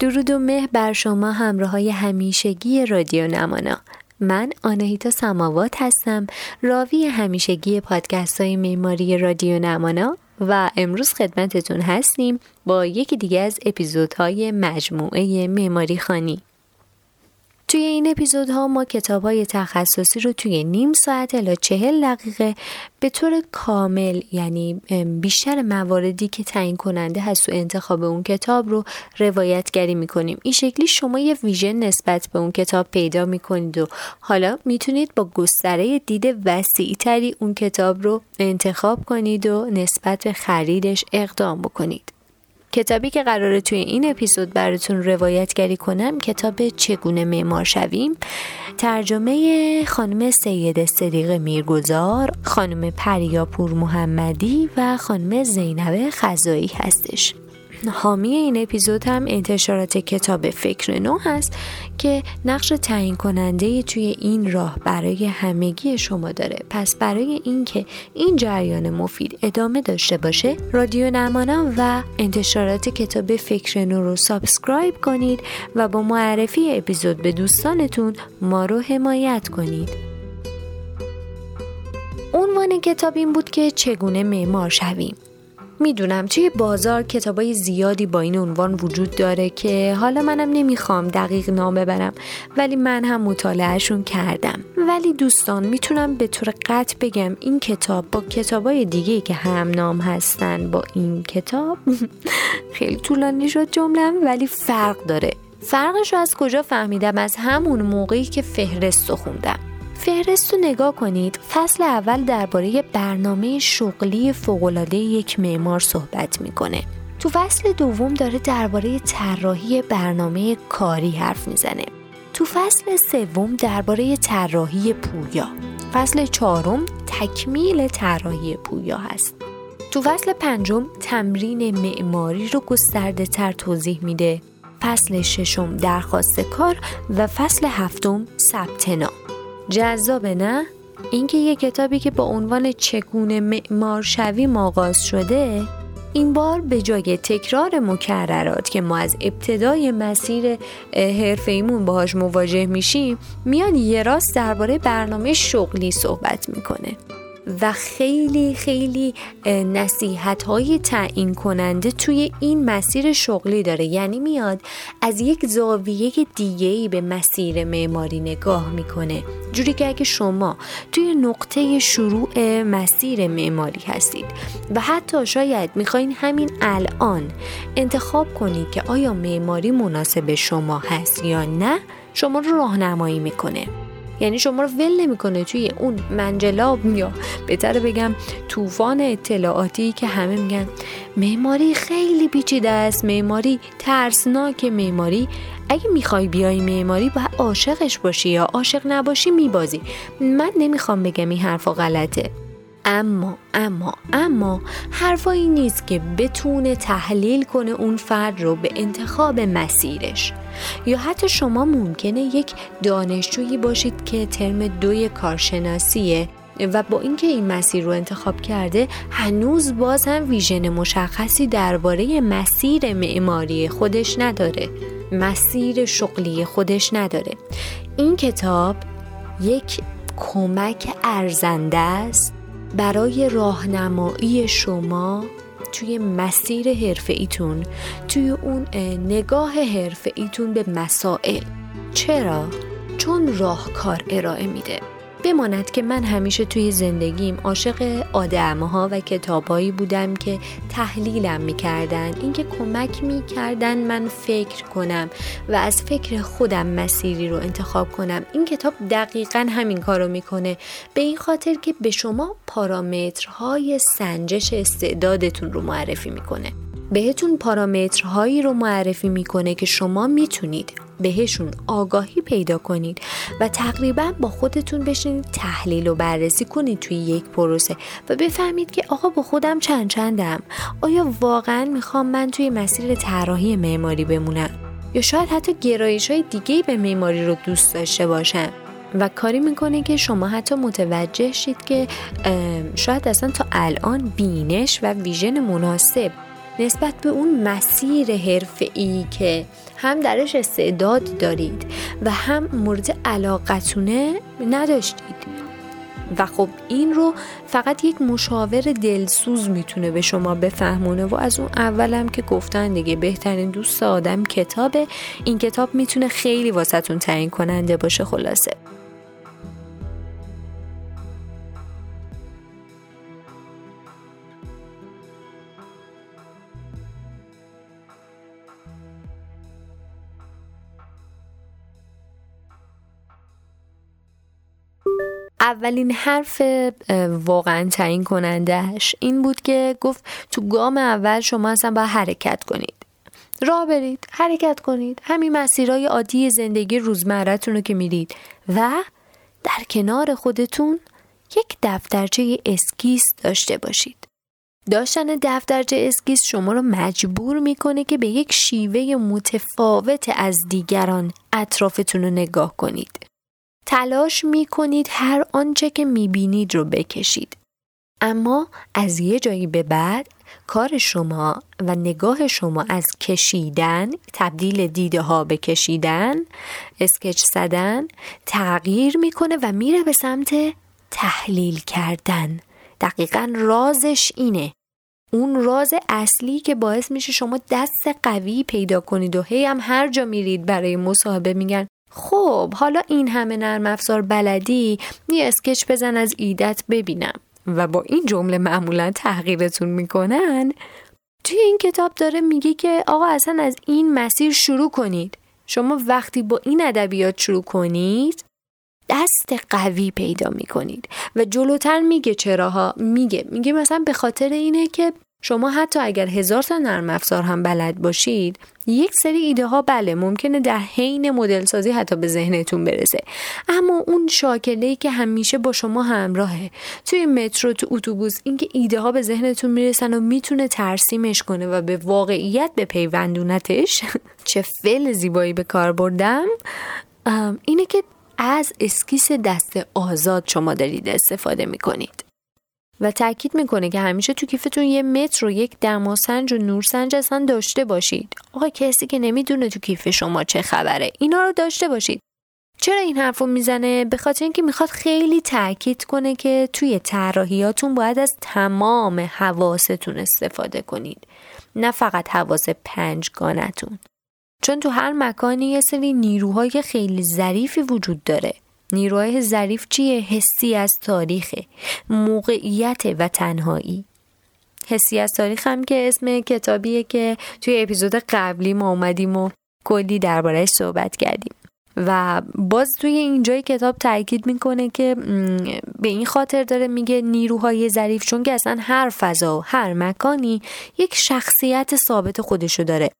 درود و مه بر شما همراه های همیشگی رادیو نمانا. من آنهیتا سماوات هستم راوی همیشگی پادکست های معماری رادیو نمانا و امروز خدمتتون هستیم با یکی دیگه از اپیزودهای مجموعه معماری خانی. توی این اپیزودها ما کتاب های تخصصی رو توی نیم ساعت الا چهل دقیقه به طور کامل یعنی بیشتر مواردی که تعیین کننده هست تو انتخاب اون کتاب رو روایتگری می‌کنیم. این شکلی شما یه ویژن نسبت به اون کتاب پیدا می‌کنید و حالا می‌تونید با گستره دید وسیع تری اون کتاب رو انتخاب کنید و نسبت به خریدش اقدام بکنید. کتابی که قراره توی این اپیزود براتون روایتگری کنم کتاب چگونه معمار شویم؟ ترجمه خانم سید صدیق میرگزار خانم پریاپور محمدی و خانم زینب خزایی هستش. حامی این اپیزود هم انتشارات کتاب فکر نو هست که نقش تعیین کننده توی این راه برای همگی شما داره. پس برای اینکه این جریان مفید ادامه داشته باشه رادیو نمانا و انتشارات کتاب فکر نو رو subscribe کنید و با معرفی اپیزود به دوستانتون ما رو حمایت کنید. عنوان کتاب این بود که چگونه معمار شویم. می‌دونم توی بازار کتابای زیادی با این عنوان وجود داره که حالا منم نمی‌خوام دقیق نام ببرم ولی من هم مطالعهشون کردم. ولی دوستان می‌تونم به طور قطع بگم این کتاب با کتابای دیگه که هم نام هستن با این کتاب خیلی طولانی شد جملم ولی فرق داره. فرقش رو از کجا فهمیدم؟ از همون موقعی که فهرست رو خوندم. فهرست رو نگاه کنید فصل اول درباره برنامه شغلی فوقالعاده یک معمار صحبت می‌کنه. تو فصل دوم داره درباره طراحی برنامه کاری حرف می‌زنه. تو فصل سوم درباره طراحی پویا. فصل چهارم تکمیل طراحی پویا هست. تو فصل پنجم تمرین معماری رو گسترده تر توضیح میده. فصل ششم درخواست کار و فصل هفتم ثبت نام. جذابه نه؟ اینکه یه کتابی که با عنوان چگونه معمار شوی آغاز شده این بار به جای تکرار مکررات که ما از ابتدای مسیر حرفیمون باهاش مواجه میشیم میاد یه راست درباره برنامه شغلی صحبت می‌کنه و خیلی خیلی نصیحت های تعیین کننده توی این مسیر شغلی داره. یعنی میاد از یک زاویه دیگه ای به مسیر معماری نگاه می‌کنه. جوری که اگه شما توی نقطه شروع مسیر معماری هستید و حتی شاید می‌خواین همین الان انتخاب کنید که آیا معماری مناسب شما هست یا نه شما رو راهنمایی می‌کنه. یعنی شما رو ول نمی‌کنه توی اون منجلاب یا بهتر بگم طوفان اطلاعاتی که همه میگن. معماری خیلی پیچیده است. معماری ترسناک معماری. اگه می‌خوای بیای معماری باید عاشقش باشی یا عاشق نباشی میبازی. من نمی‌خوام بگم این حرفا غلطه. اما اما اما حرفایی نیست که بتونه تحلیل کنه اون فرد رو به انتخاب مسیرش. یا حتی شما ممکنه یک دانشجویی باشید که ترم دوی کارشناسیه و با اینکه این مسیر رو انتخاب کرده هنوز باز هم ویژن مشخصی درباره مسیر معماری خودش نداره. مسیر شغلی خودش نداره. این کتاب یک کمک ارزنده است برای راهنمایی شما توی مسیر حرفه ایتون توی اون نگاه حرفه ایتون به مسائل چرا؟ چون راهکار ارائه میده بماند که من همیشه توی زندگیم عاشق آدم ها و کتابایی بودم که تحلیلم می‌کردن اینکه کمک می‌کردن من فکر کنم و از فکر خودم مسیری رو انتخاب کنم. این کتاب دقیقا همین کارو می‌کنه. به این خاطر که به شما پارامترهای سنجش استعدادتون رو معرفی می‌کنه. بهتون پارامترهایی رو معرفی می‌کنه که شما می‌تونید بهشون آگاهی پیدا کنید و تقریبا با خودتون بشینید تحلیل و بررسی کنید توی یک پروسه و بفهمید که آقا با خودم چند چندم؟ آیا واقعا می‌خوام من توی مسیر طراحی معماری بمونم؟ یا شاید حتی گرایش های دیگه به معماری رو دوست داشته باشم؟ و کاری می‌کنه که شما حتی متوجه شید که شاید اصلا تا الان بینش و ویژن مناسب نسبت به اون مسیر ای که هم درش استعداد دارید و هم مورد علاقتونه نداشتید. و خب این رو فقط یک مشاور دلسوز می‌تونه به شما بفهمونه و از اون اولم که گفتن دیگه بهترین دوست آدم کتابه. این کتاب می‌تونه خیلی واسهتون تعیین کننده باشه خلاصه. اولین حرف واقعا تعیین کنندهش این بود که گفت تو گام اول شما اصلا باید حرکت کنید. راه برید حرکت کنید. همین مسیرهای عادی زندگی روزمرتون رو که میرید. و در کنار خودتون یک دفترچه اسکیس داشته باشید. داشتن دفترچه اسکیس شما رو مجبور می‌کنه که به یک شیوه متفاوت از دیگران اطرافتون رو نگاه کنید. تلاش می کنید هر آنچه که می بینید رو بکشید. اما از یه جایی به بعد کار شما و نگاه شما از کشیدن تبدیل دیده ها به کشیدن اسکچ زدن تغییر می‌کنه و میره به سمت تحلیل کردن دقیقا رازش اینه اون راز اصلی که باعث میشه شما دست قوی پیدا کنید و هی هم هر جا میرید برای مصاحبه میگن خب حالا این همه نرم افزار بلدی یه اسکچ بزن از ایدت ببینم. و با این جمله معمولا تحقیرتون می‌کنن؟ توی این کتاب داره میگه که آقا اصلا از این مسیر شروع کنید. شما وقتی با این ادبیات شروع کنید دست قوی پیدا می‌کنید. و جلوتر میگه چراها. میگه. میگه مثلا به خاطر اینه که شما حتی اگر هزار تا نرم افزار هم بلد باشید یک سری ایده ها بله ممکنه در حین مدل سازی حتی به ذهنتون برسه. اما اون شاکله ای که همیشه با شما همراهه. توی مترو تو اتوبوس اینکه ایده ها به ذهنتون می‌رسن و می‌تونه ترسیمش کنه و به واقعیت به پیوندونتش چه فعل زیبایی به کار بردم. اینه که از اسکیس دست آزاد شما دارید استفاده می‌کنید. و تاکید می‌کنه که همیشه تو کیفتون یه متر و یک دماسنج و نورسنج اصلا داشته باشید. آقا کسی که نمی‌دونه تو کیف شما چه خبره اینا رو داشته باشید. چرا این حرف رو می‌زنه؟ به خاطر اینکه می‌خواد خیلی تاکید کنه که توی طراحیاتون باید از تمام حواستون استفاده کنید. نه فقط حواس پنجگانتون. چون تو هر مکانی یه سری نیروهای خیلی ظریفی وجود داره. نیروهای ظریف چیه؟ حسی از تاریخ موقعیت و تنهایی. حسی از تاریخ هم که اسم کتابیه که توی اپیزود قبلی ما اومدیم و کلی دربارهش صحبت کردیم. و باز توی اینجای کتاب تاکید می‌کنه که به این خاطر داره میگه نیروهای ظریف چون که اصلا هر فضا و هر مکانی یک شخصیت ثابت خودشو داره.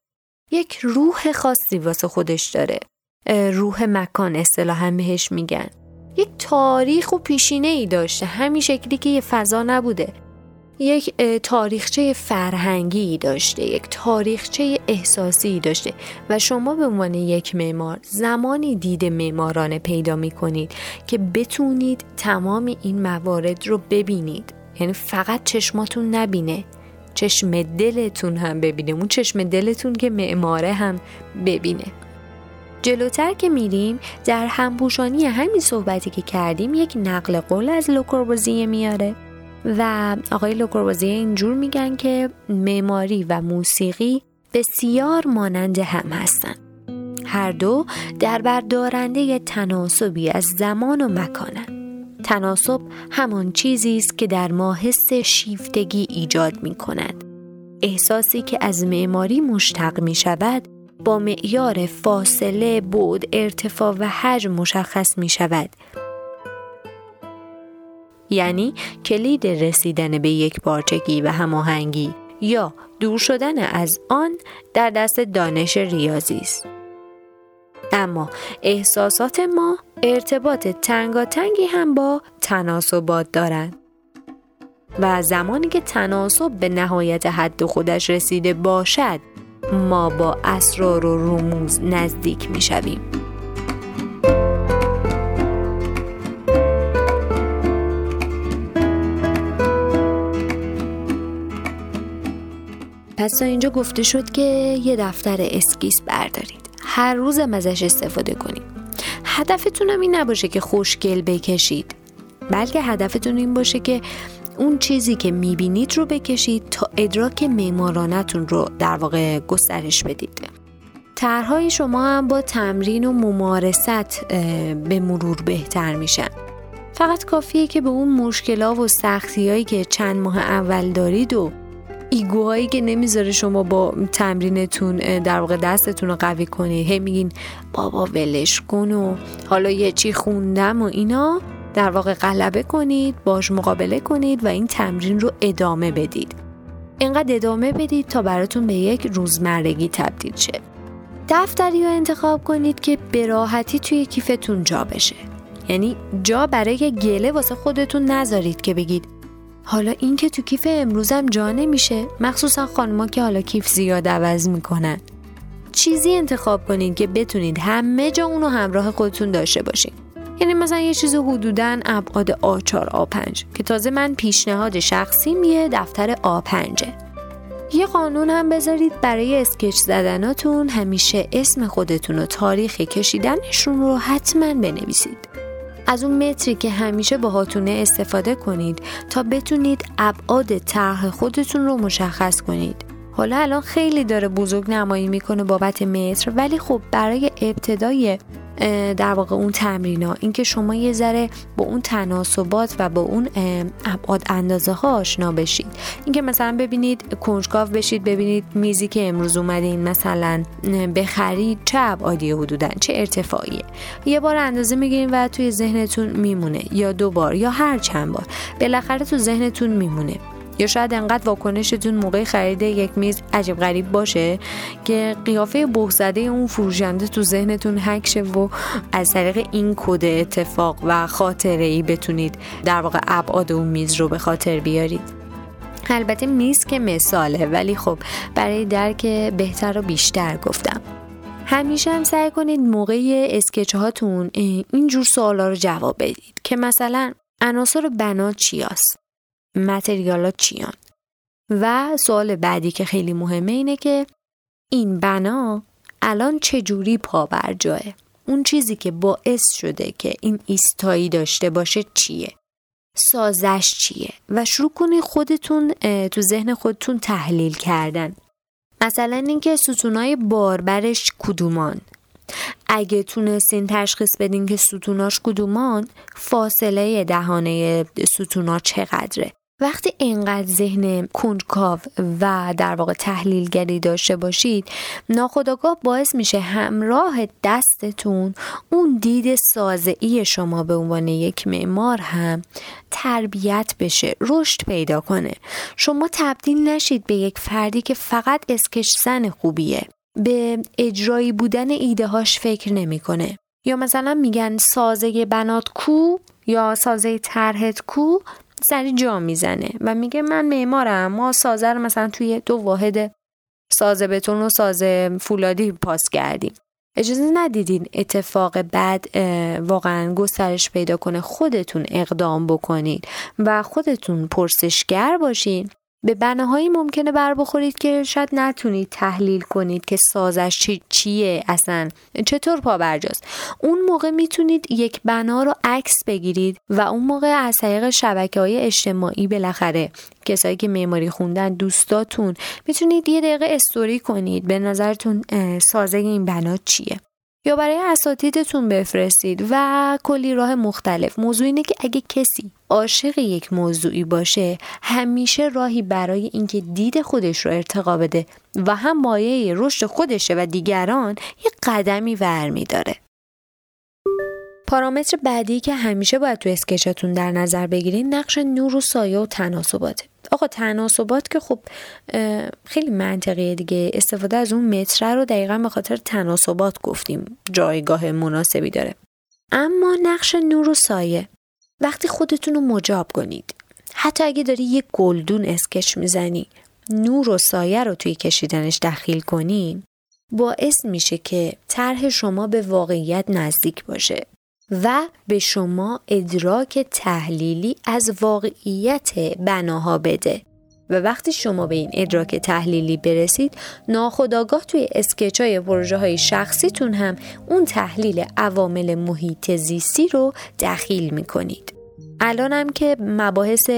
یک روح خاصی واسه خودش داره. روح مکان اصطلاحا بهش میگن. یک تاریخ و پیشینه ای داشته. همین شکلی که یه فضا نبوده. یک تاریخچه فرهنگی داشته. یک تاریخچه احساسی داشته. و شما به عنوان یک معمار زمانی دید معمارانه پیدا می کنید که بتونید تمام این موارد رو ببینید. یعنی فقط چشماتون نبینه. چشم دلتون هم ببینه. اون چشم دلتون که معماره هم ببینه. جلوتر که میریم در همپوشانی همین صحبتی که کردیم یک نقل قول از لوکوربوزیه میاره. و آقای لوکوربوزیه اینجور میگن که معماری و موسیقی بسیار مانند هم هستند هر دو در بردارنده تناسبی از زمان و مکانند تناسب همان چیزی است که در ما حس شیفتگی ایجاد می کند. احساسی که از معماری مشتق می شود با معیار فاصله، بود، ارتفاع و حجم مشخص می شود. یعنی کلید رسیدن به یک پارچگی و هماهنگی یا دور شدن از آن در دست دانش ریاضی است اما احساسات ما ارتباط تنگاتنگی هم با تناسبات دارند و زمانی که تناسب به نهایت حد خودش رسیده باشد ما با اسرار و رموز نزدیک می شویم. پس تا اینجا گفته شد که یه دفتر اسکیس بردارید. هر روزم ازش استفاده کنید. هدفتون هم این نباشه که خوشگل بکشید. بلکه هدفتون این باشه که اون چیزی که می‌بینید رو بکشید تا ادراک معمارانتون رو در واقع گسترش بدید. طرحهای شما هم با تمرین و ممارست به مرور بهتر میشن. فقط کافیه که به اون مشکلات و سختیایی که چند ماه اول دارید و ایگوهایی که نمی‌ذاره شما با تمرینتون در واقع دستتون رو قوی کنید هی میگین بابا ولش کن و حالا یه چی خوندم و اینا. در واقع غلبه کنید باش مقابله کنید و این تمرین رو ادامه بدید. اینقدر ادامه بدید تا براتون به یک روزمرگی تبدیل شه. دفتری رو انتخاب کنید که به راحتی توی کیفتون جا بشه. یعنی جا برای گله واسه خودتون نذارید که بگید حالا این که تو کیف امروزم جا نمیشه. مخصوصا خانما که حالا کیف زیاد عوض می‌کنن. چیزی انتخاب کنید که بتونید همه جا اونو همراه خودتون داشته باشید یعنی مثلا یه چیز حدودا ابعاد آ4 آ5 که تازه من پیشنهاد شخصی میه دفتر آ5 یه قانون هم بذارید برای اسکچ زدناتون همیشه اسم خودتون و تاریخ کشیدنشون رو حتما بنویسید. از اون متری که همیشه باهاتونه استفاده کنید تا بتونید ابعاد طرح خودتون رو مشخص کنید. حالا الان خیلی داره بزرگ نمایی می‌کنه بابت متر ولی خب برای ابتدای در واقع اون تمرینا اینکه شما یه ذره با اون تناسبات و با اون ابعاد اندازه ها آشنا بشید. اینکه مثلا ببینید کنجکاو بشید ببینید میزی که امروز اومدین مثلا بخرید چه ابعادی حدودا چه ارتفاعیه. یه بار اندازه می‌گیرین و توی ذهنتون میمونه یا دو بار یا هر چند بار. بالاخره تو ذهنتون میمونه. یا شاید انقدر واکنشتون موقع خرید یک میز عجیب غریب باشه که قیافه بغزده اون فروشنده تو ذهنتون حک و از طریق این کد اتفاق و خاطره ای بتونید در واقع ابعاد اون میز رو به خاطر بیارید. البته میز که مثاله ولی خب برای درک بهتر و بیشتر گفتم. همیشه هم سعی کنید موقع اسکچ هاتون اینجور سوالا رو جواب بدید که مثلا عناصر بنا چی است متریالا چیان. و سوال بعدی که خیلی مهمه اینه که این بنا الان چجوری پا بر جاه؟ اون چیزی که باعث شده که این ایستایی داشته باشه چیه؟ سازش چیه؟ و شروع کنید خودتون تو ذهن خودتون تحلیل کردن. مثلا اینکه ستونای باربرش کدومان. اگه تونستین تشخیص بدین که ستوناش کدومان فاصله دهانه ستونا چقدره؟ وقتی اینقدر ذهن کنجکاو و در واقع تحلیلگری داشته باشید ناخداگاه باعث میشه همراه دستتون اون دید سازعی شما به عنوان یک معمار هم تربیت بشه رشد پیدا کنه. شما تبدیل نشید به یک فردی که فقط اسکش زن خوبیه. به اجرایی بودن ایده هاش فکر نمی‌کنه. یا مثلا میگن سازه بنات کو یا سازه طرحت کو سری جا می‌زنه و میگه من معمارم ما سازه مثلا توی دو واحد سازه بتون و سازه فولادی پاس کردیم. اجازه ندیدین اتفاق بد واقعا گسترش پیدا کنه خودتون اقدام بکنید و خودتون پرسشگر باشین. به بناهایی ممکنه بر بخورید که شاید نتونید تحلیل کنید که سازش چی چیه اصلا چطور پا برجاست اون موقع می‌تونید یک بنا رو عکس بگیرید و اون موقع از طریق شبکه های اجتماعی بالاخره کسایی که معماری خوندن دوستاتون می‌تونید یه دقیقه استوری کنید به نظرتون سازه این بنا چیه. یا برای اساتیدتون بفرستید و کلی راه مختلف. موضوع اینه که اگه کسی عاشق یک موضوعی باشه همیشه راهی برای اینکه دید خودش رو ارتقا بده و هم مایه رشد خودشه و دیگران یه قدمی ور داره پارامتر بعدی که همیشه باید تو اسکچتون در نظر بگیرید نقش نور و سایه و تناسباته. آقا تناسبات که خب خیلی منطقیه دیگه. استفاده از اون متره رو دقیقا به خاطر تناسبات گفتیم. جایگاه مناسبی داره. اما نقش نور و سایه. وقتی خودتون رو مجاب کنید. حتی اگه داری یه گلدون اسکچ می‌زنی نور و سایه رو توی کشیدنش دخیل کنی باعث میشه که طرح شما به واقعیت نزدیک باشه. و به شما ادراک تحلیلی از واقعیت بناها بده. و وقتی شما به این ادراک تحلیلی برسید ناخداگاه توی اسکچ های پروژه های شخصیتون هم اون تحلیل عوامل محیط زیستی رو دخیل می‌کنید. الانم که مباحث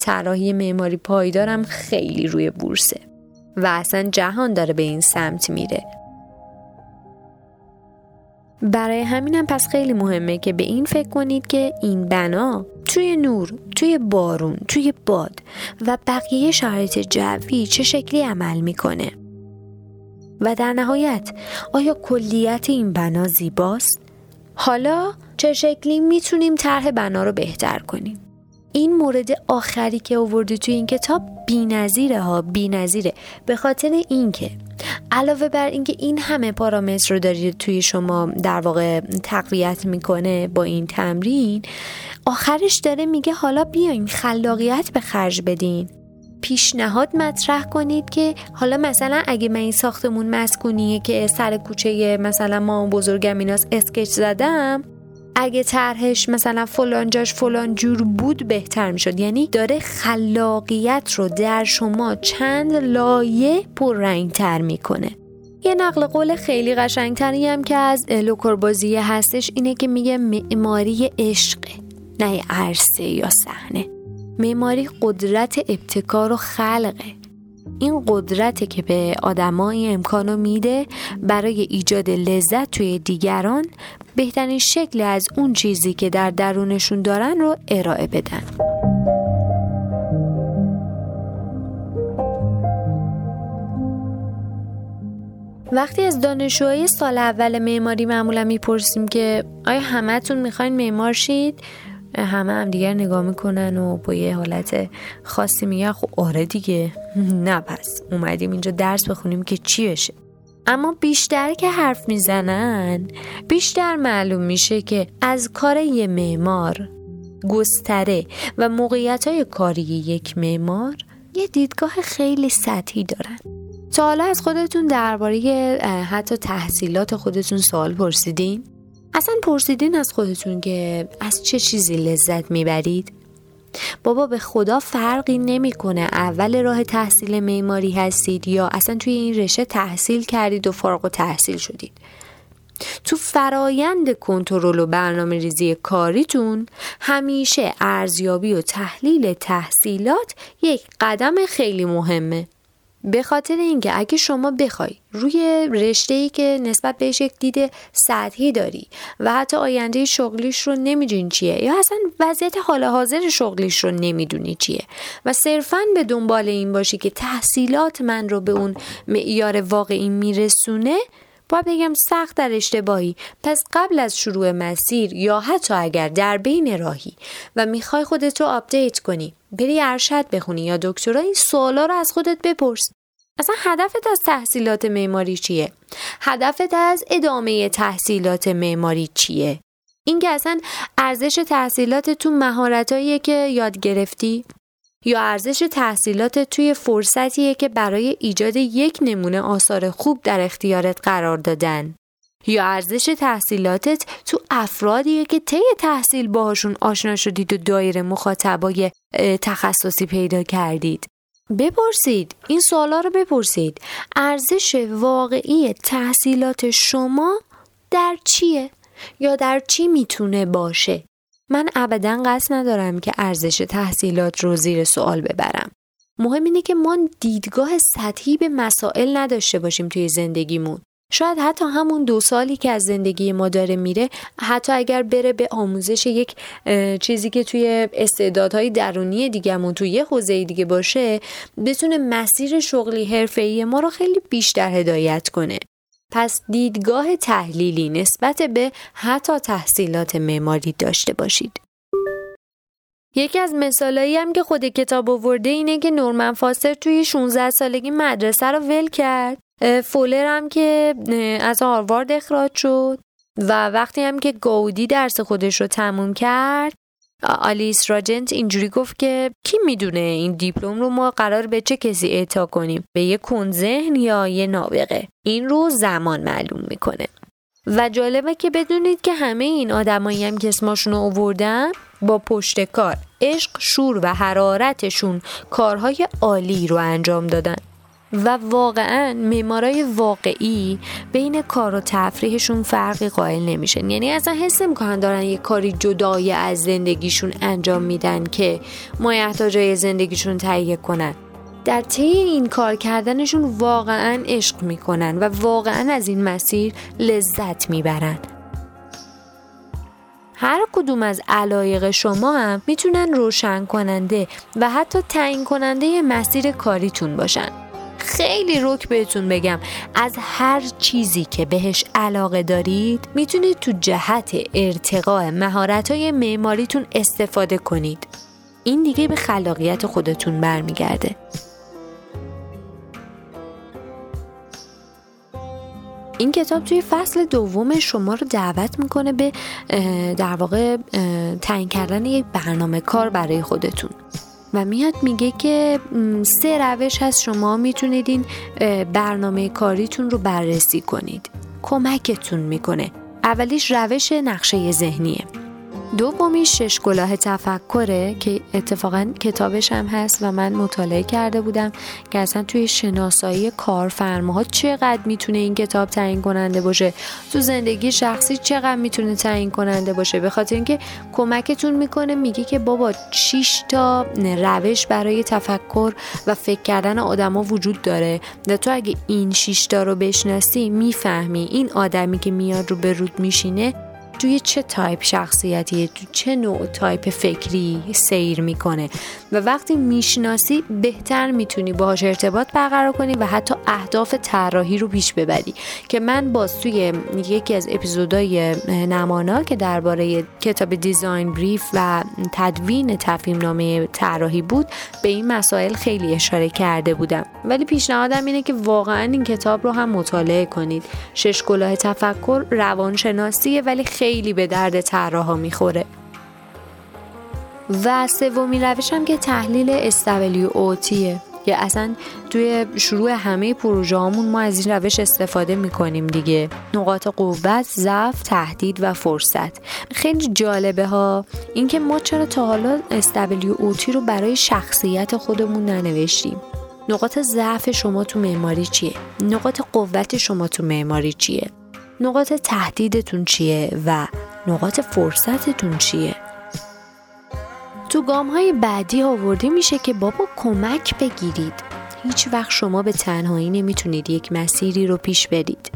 طراحی معماری پایدارم خیلی روی بورسه و اصلا جهان داره به این سمت میره. برای همینم پس خیلی مهمه که به این فکر کنید که این بنا توی نور، توی بارون، توی باد و بقیه شرایط جوی چه شکلی عمل می‌کنه و در نهایت آیا کلیت این بنا زیباست؟ حالا چه شکلی می‌تونیم طرح بنا رو بهتر کنیم؟ این مورد آخری که آوردی توی این کتاب بی‌نظیره ها بی‌نظیره به خاطر اینکه علاوه بر اینکه این همه پارامتر رو دارید توی شما در واقع تقویت می‌کنه با این تمرین آخرش داره میگه حالا بیاین خلاقیت به خرج بدین. پیشنهاد مطرح کنید که حالا مثلا اگه من این ساختمون مسکونیه که سر کوچه مثلا ما بزرگم ایناس اسکچ زدم اگه طرحش مثلا فلان جاش فلان جور بود بهتر می‌شد. یعنی داره خلاقیت رو در شما چند لایه رنگ تر می‌کنه. یه نقل قول خیلی قشنگتری هم که از لوکوربازیه هستش اینه که میگه معماری عشق نه عرصه یا صحنه. معماری قدرت ابتکار و خلقه. این قدرت که به آدمای امکانو میده برای ایجاد لذت توی دیگران بهترین شکل از اون چیزی که در درونشون دارن رو ارائه بدن. وقتی از دانشجوهای سال اول معماری معمولا می‌پرسیم که آیا همتون می‌خواین معمار شید؟ همه هم دیگر نگاه می‌کنن و با یه حالت خاصی میگن خب آره دیگه. نه پس اومدیم اینجا درس بخونیم که چی بشه. اما بیشتر که حرف می‌زنن بیشتر معلوم میشه که از کار یه معمار گستره و موقعیت های کاری یک معمار یه دیدگاه خیلی سطحی دارن تا حالا از خودتون درباره حتی تحصیلات خودتون سوال پرسیدین؟ اصلا پرسیدین از خودتون که از چه چیزی لذت می‌برید؟ بابا به خدا فرقی نمی‌کنه. اول راه تحصیل معماری هستید یا اصلا توی این رشته تحصیل کردید و فارغ و تحصیل شدید. تو فرایند کنترل و برنامه ریزی کاریتون همیشه ارزیابی و تحلیل تحصیلات یک قدم خیلی مهمه. به خاطر اینکه اگه شما بخوای روی رشته ای که نسبت بهش یک دید سطحی داری و حتی آینده شغلیش رو نمی‌دونی چیه یا اصلا وضعیت حال حاضر شغلیش رو نمی‌دونی چیه و صرفا به دنبال این باشی که تحصیلات من رو به اون معیار واقعی میرسونه باید بگم سخت در اشتباهی. پس قبل از شروع مسیر یا حتی اگر در بین راهی و می‌خوای خودت رو update کنی بری ارشد بخونی یا دکترا این سوالا رو از خودت بپرس. اصلا هدفت از تحصیلات معماری چیه؟ هدفت از ادامه تحصیلات معماری چیه؟ اینکه اصلا ارزش تحصیلات تو مهارتاییه که یاد گرفتی؟ یا ارزش تحصیلات توی فرصتیه که برای ایجاد یک نمونه آثار خوب در اختیارت قرار دادن؟ یا ارزش تحصیلاتت تو افرادیه که طی تحصیل باهاشون آشنا شدید و دایره مخاطبای تخصصی پیدا کردید؟ بپرسید این سوالا رو بپرسید. ارزش واقعی تحصیلات شما در چیه؟ یا در چی می‌تونه باشه؟ من ابدا قصد ندارم که ارزش تحصیلات رو زیر سوال ببرم. مهم اینه که ما دیدگاه سطحی به مسائل نداشته باشیم توی زندگیمون. شاید حتی همون دو سالی که از زندگی ما داره میره حتی اگر بره به آموزش یک چیزی که توی استعدادهای درونی دیگهمون توی یه حوزه دیگه باشه بتونه مسیر شغلی حرفه‌ای ما رو خیلی بیشتر هدایت کنه. پس دیدگاه تحلیلی نسبت به حتی تحصیلات معماری داشته باشید. یکی از مثالایی هم که خود کتاب آورده اینه که نورمن فاستر توی 16 سالگی مدرسه رو ول کرد. فولر هم که از هاروارد اخراج شد و وقتی هم که گودی درس خودش رو تموم کرد آلیس راجنت اینجوری گفت که کی می‌دونه این دیپلم رو ما قرار به چه کسی اعطا کنیم؟ به یه کنذهن یا یه نابغه؟ این رو زمان معلوم می‌کنه. و جالبه که بدونید که همه این آدمایی هم که اسمشون رو آوردن با پشت کار عشق شور و حرارتشون کارهای عالی رو انجام دادن. و واقعا معمارای واقعی بین کار و تفریحشون فرقی قائل نمیشن. یعنی اصلا حس می‌کنن دارن یه کاری جدای از زندگیشون انجام میدن که مایحتاجای زندگیشون تهیه کنن. در طی این کار کردنشون واقعا عشق می‌کنن و واقعا از این مسیر لذت می‌برن. هر کدوم از علایق شما هم می‌تونن روشن کننده و حتی تعیین کننده مسیر کاریتون باشن. خیلی رک بهتون بگم از هر چیزی که بهش علاقه دارید می‌تونید تو جهت ارتقاء مهارت های معماریتون استفاده کنید. این دیگه به خلاقیت خودتون برمیگرده. این کتاب توی فصل دوم شما رو دعوت می‌کنه به در واقع تعیین کردن یک برنامه کار برای خودتون. و میاد میگه که سه روش هست شما می‌تونید این برنامه کاریتون رو بررسی کنید. کمکتون می‌کنه. اولیش روش نقشه ذهنیه. دومی شش کلاه تفکره که اتفاقا کتابش هم هست و من مطالعه کرده بودم که اصلا توی شناسایی کارفرماها چقدر می‌تونه این کتاب تعیین کننده باشه؟ تو زندگی شخصی چقدر می‌تونه تعیین کننده باشه؟ به خاطر اینکه کمکتون می‌کنه میگه که بابا 6 تا روش برای تفکر و فکر کردن آدما وجود داره. و تو اگه این 6 تا رو بشناسی می‌فهمی. این آدمی که میاد رو به روت میشینه توی چه تایپ شخصیتی تو چه نوع تایپ فکری سیر می‌کنه؟ و وقتی می‌شناسی بهتر می‌تونی باهاش ارتباط برقرار کنی و حتی اهداف طراحی رو پیش ببری. که من باز توی یکی از اپیزودهای نمانا که درباره کتاب دیزاین بریف و تدوین تفهیم نامه طراحی بود به این مسائل خیلی اشاره کرده بودم. ولی پیشنهادم اینه که واقعا این کتاب رو هم مطالعه کنید. شش کلاه تفکر روانشناسیه ولی خیلی به درد طراحا می‌خوره و سومین روشم که تحلیل اوتیه که اصلا توی شروع همه پروژه ما از این روش استفاده می‌کنیم دیگه نقاط قوت، ضعف، تهدید و فرصت خیلی جالبه ها اینکه ما چرا تا حالا اوتی رو برای شخصیت خودمون ننوشتیم نقاط ضعف شما تو معماری چیه؟ نقاط قوت شما تو معماری چیه؟ نقاط تهدیدتون چیه و نقاط فرصتتون چیه؟ تو گام های بعدی آورده میشه که بابا کمک بگیرید. هیچ وقت شما به تنهایی نمی‌تونید یک مسیری رو پیش برید.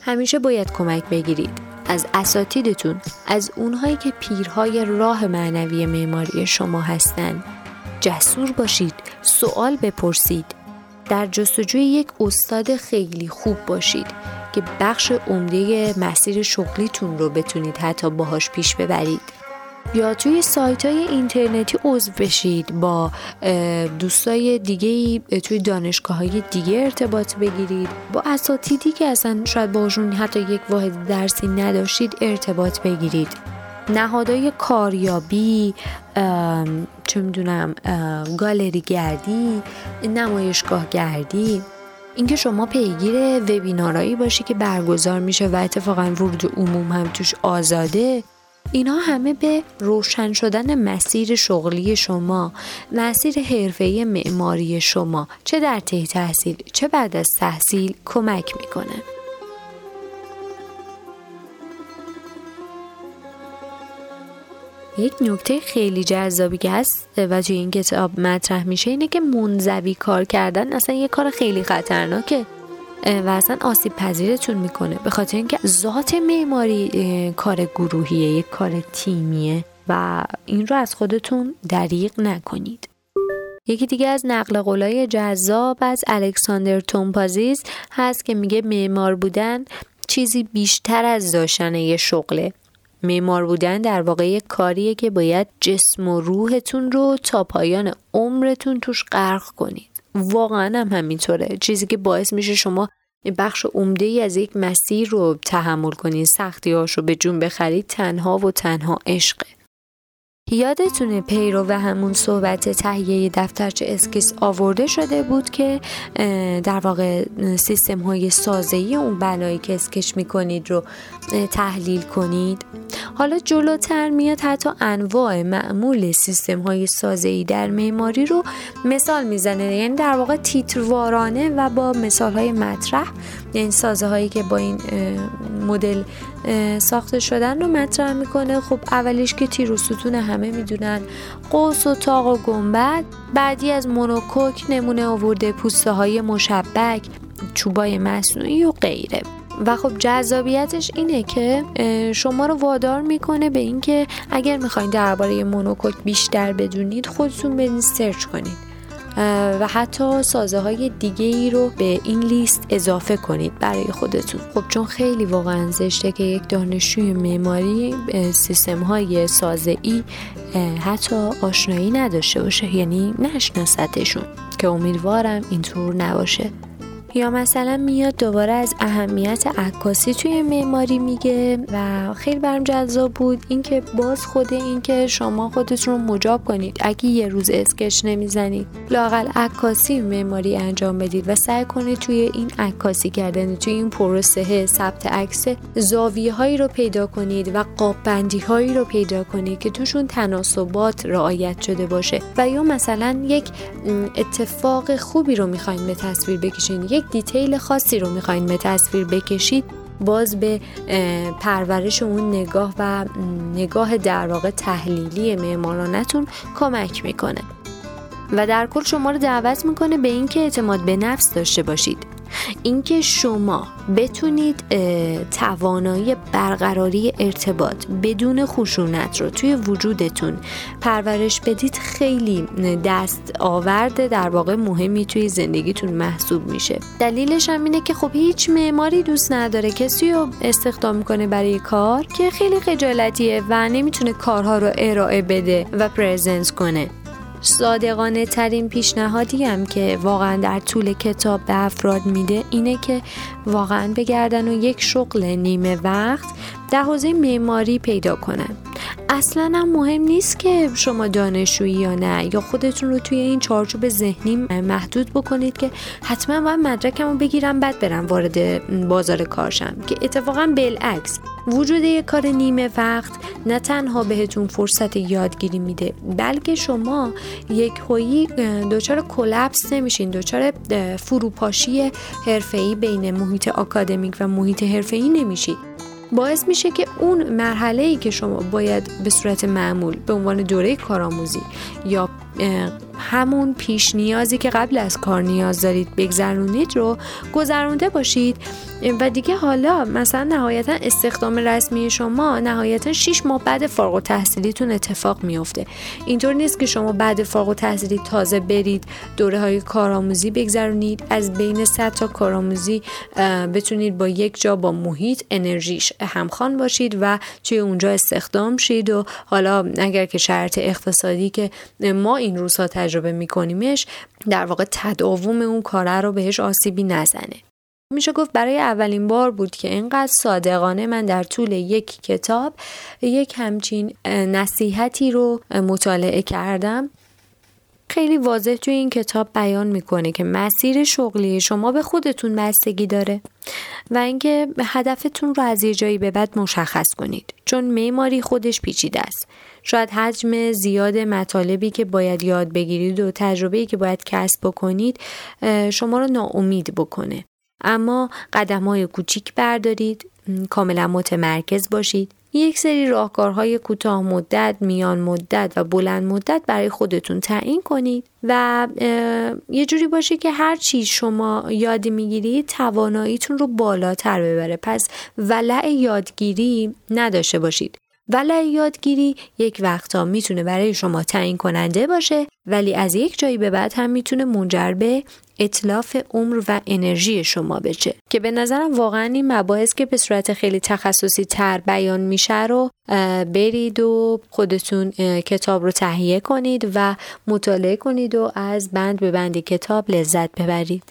همیشه باید کمک بگیرید. از اساتیدتون از اونهایی که پیرهای راه معنوی معماری شما هستند جسور باشید سوال بپرسید. در جستجوی یک استاد خیلی خوب باشید. که بخش عمده مسیر شغلیتون رو بتونید حتی باهاش پیش ببرید. یا توی سایت های اینترنتی عضو بشید با دوستای دیگه توی دانشگاه های دیگه ارتباط بگیرید. با اساتیدی که اصلا شاید باشون حتی یک واحد درسی نداشتید ارتباط بگیرید. نهادهای کاریابی چه می‌دونم گالری گردی نمایشگاه گردی. اینکه شما پیگیر وبینارایی باشی که برگزار میشه و اتفاقا ورود عموم هم توش آزاده اینا همه به روشن شدن مسیر شغلی شما مسیر حرفه‌ای معماری شما چه در طی تحصیل چه بعد از تحصیل کمک می‌کنه. یک نکته خیلی جذابی که هست و توی این کتاب مطرح میشه اینه که منزوی کار کردن اصلا یه کار خیلی خطرناکه و اصلا آسیب پذیرتون می‌کنه. به خاطر اینکه ذات معماری کار گروهیه یک کار تیمیه و این رو از خودتون دریغ نکنید. یکی دیگه از نقل قولای جذاب از الکساندر تومپازیز هست که میگه معمار بودن چیزی بیشتر از داشتن یه شغله. معمار بودن در واقع کاریه که باید جسم و روحتون رو تا پایان عمرتون توش غرق کنید. واقعا هم همینطوره. چیزی که باعث میشه شما بخش عمده ای از یک مسیر رو تحمل کنید. سختی رو به جون بخرید. تنها و تنها عشقه. یادتونه پیرو همون صحبت تهیه دفترچه اسکیس آورده شده بود که در واقع سیستم های سازه‌ای اون بناهایی که اسکیس می‌کنید رو تحلیل کنید؟ حالا جلوتر میاد حتی انواع معمول سیستم های سازه‌ای در معماری رو مثال می‌زنه. یعنی در واقع تیتروارانه و با مثال های مطرح یعنی سازه هایی که با این مدل ساخته شدن رو مطرح می‌کنه. خب اولیش که تیر و ستون همه می‌دونن قوس و تاق و گنبد. بعدی از مونوکوک نمونه آورده پوسته های مشبک چوبای مصنوعی و غیره. و خب جذابیتش اینه که شما رو وادار می‌کنه به اینکه اگر می‌خواین درباره مونوکوک بیشتر بدونید خودتون برید سرچ کنید. و حتی سازه های دیگه ای رو به این لیست اضافه کنید برای خودتون. خب چون خیلی واقعا زشته که یک دانشجوی معماری سیستم های سازه ای حتی آشنایی نداشته باشه یعنی نشناستشون که امیدوارم اینطور نباشه. یا مثلا میاد دوباره از اهمیت عکاسی توی معماری میگه و خیلی برم جذاب بود. اینکه باز خود اینکه شما خودتون رو مجاب کنید. اگه یه روز اسکچ نمی‌زنید لاقل عکاسی معماری انجام بدید و سعی کنید توی این عکاسی کردن توی این پروسه ثبت عکس زاویه هایی رو پیدا کنید و قاب بندی هایی رو پیدا کنید که توشون تناسبات رعایت شده باشه. و یا مثلا یک اتفاق خوبی رو می‌خواین به تصویر بکشید یک دیتیل خاصی رو می‌خواین به تصویر بکشید باز به پرورش اون نگاه و نگاه در واقع تحلیلی معمارانتون کمک می‌کنه. و در کل شما رو دعوت می‌کنه به اینکه اعتماد به نفس داشته باشید. اینکه شما بتونید توانایی برقراری ارتباط بدون خشونت رو توی وجودتون پرورش بدید خیلی دست آورده در واقع مهمی توی زندگیتون محسوب میشه. دلیلش هم اینه که خب هیچ معماری دوست نداره کسی رو استخدام کنه برای کار که خیلی خجالتیه و نمی‌تونه کارها رو ارائه بده و پرزنس کنه. صادقانه ترین پیشنهادی هم که واقعا در طول کتاب به افراد میده اینه که واقعا بگردن و یک شغل نیمه وقت در حوزه معماری پیدا کنن. اصلا هم مهم نیست که شما دانشجویی یا نه یا خودتون رو توی این چارچوب ذهنی محدود بکنید که حتما باید مدرکم رو بگیرم بعد برم وارد بازار کارشم که اتفاقا بالعکس. وجود یک کار نیمه وقت نه تنها بهتون فرصت یادگیری میده بلکه شما یک هایی دچار کلپس نمیشین دچار فروپاشی حرفه‌ای بین محیط آکادمیک و محیط حرفه‌ای نمیشید باعث میشه که اون مرحله ای که شما باید به صورت معمول به عنوان دوره کارآموزی یا همون پیش نیازی که قبل از کار نیاز دارید بگذرونید رو گذرونده باشید. و دیگه حالا مثلا نهایتا استخدام رسمی شما نهایتا 6 ماه بعد فارغ و تحصیلیتون اتفاق میفته اینطور نیست که شما بعد فارغ و تحصیلی تازه برید دوره های کارآموزی بگذرونید. از بین 100 تا کارآموزی بتونید با یک جا با محیط انرژیش همخوان باشید و توی اونجا استخدام شید. و حالا اگر که شرط اقتصادی که ما این روزها تجربه میکنیمش در واقع تداوم اون کاره رو بهش آسیبی نزنه. میشه گفت برای اولین بار بود که اینقدر صادقانه من در طول یک کتاب یک همچین نصیحتی رو مطالعه کردم. خیلی واضح توی این کتاب بیان می‌کنه که مسیر شغلی شما به خودتون بستگی داره و اینکه هدفتون رو از یه جایی به بعد مشخص کنید. چون معماری خودش پیچیده است. شاید حجم زیاد مطالبی که باید یاد بگیرید و تجربه‌ای که باید کسب بکنید شما رو ناامید بکنه. اما قدم های کوچیک بردارید کاملا متمرکز باشید. یک سری راهکارهای کوتاه مدت، میان مدت و بلند مدت برای خودتون تعیین کنید و یه جوری باشه که هر چیز شما یاد می‌گیرید تواناییتون رو بالاتر ببره. پس ولع یادگیری نداشته باشید. ولی یادگیری یک وقتا می‌تونه برای شما تعیین کننده باشه ولی از یک جایی به بعد هم می‌تونه منجر به اطلاف عمر و انرژی شما بشه. که به نظرم واقعا این مباحث که به صورت خیلی تخصصی تر بیان میشه رو برید و خودتون کتاب رو تهیه کنید و مطالعه کنید و از بند به بند کتاب لذت ببرید.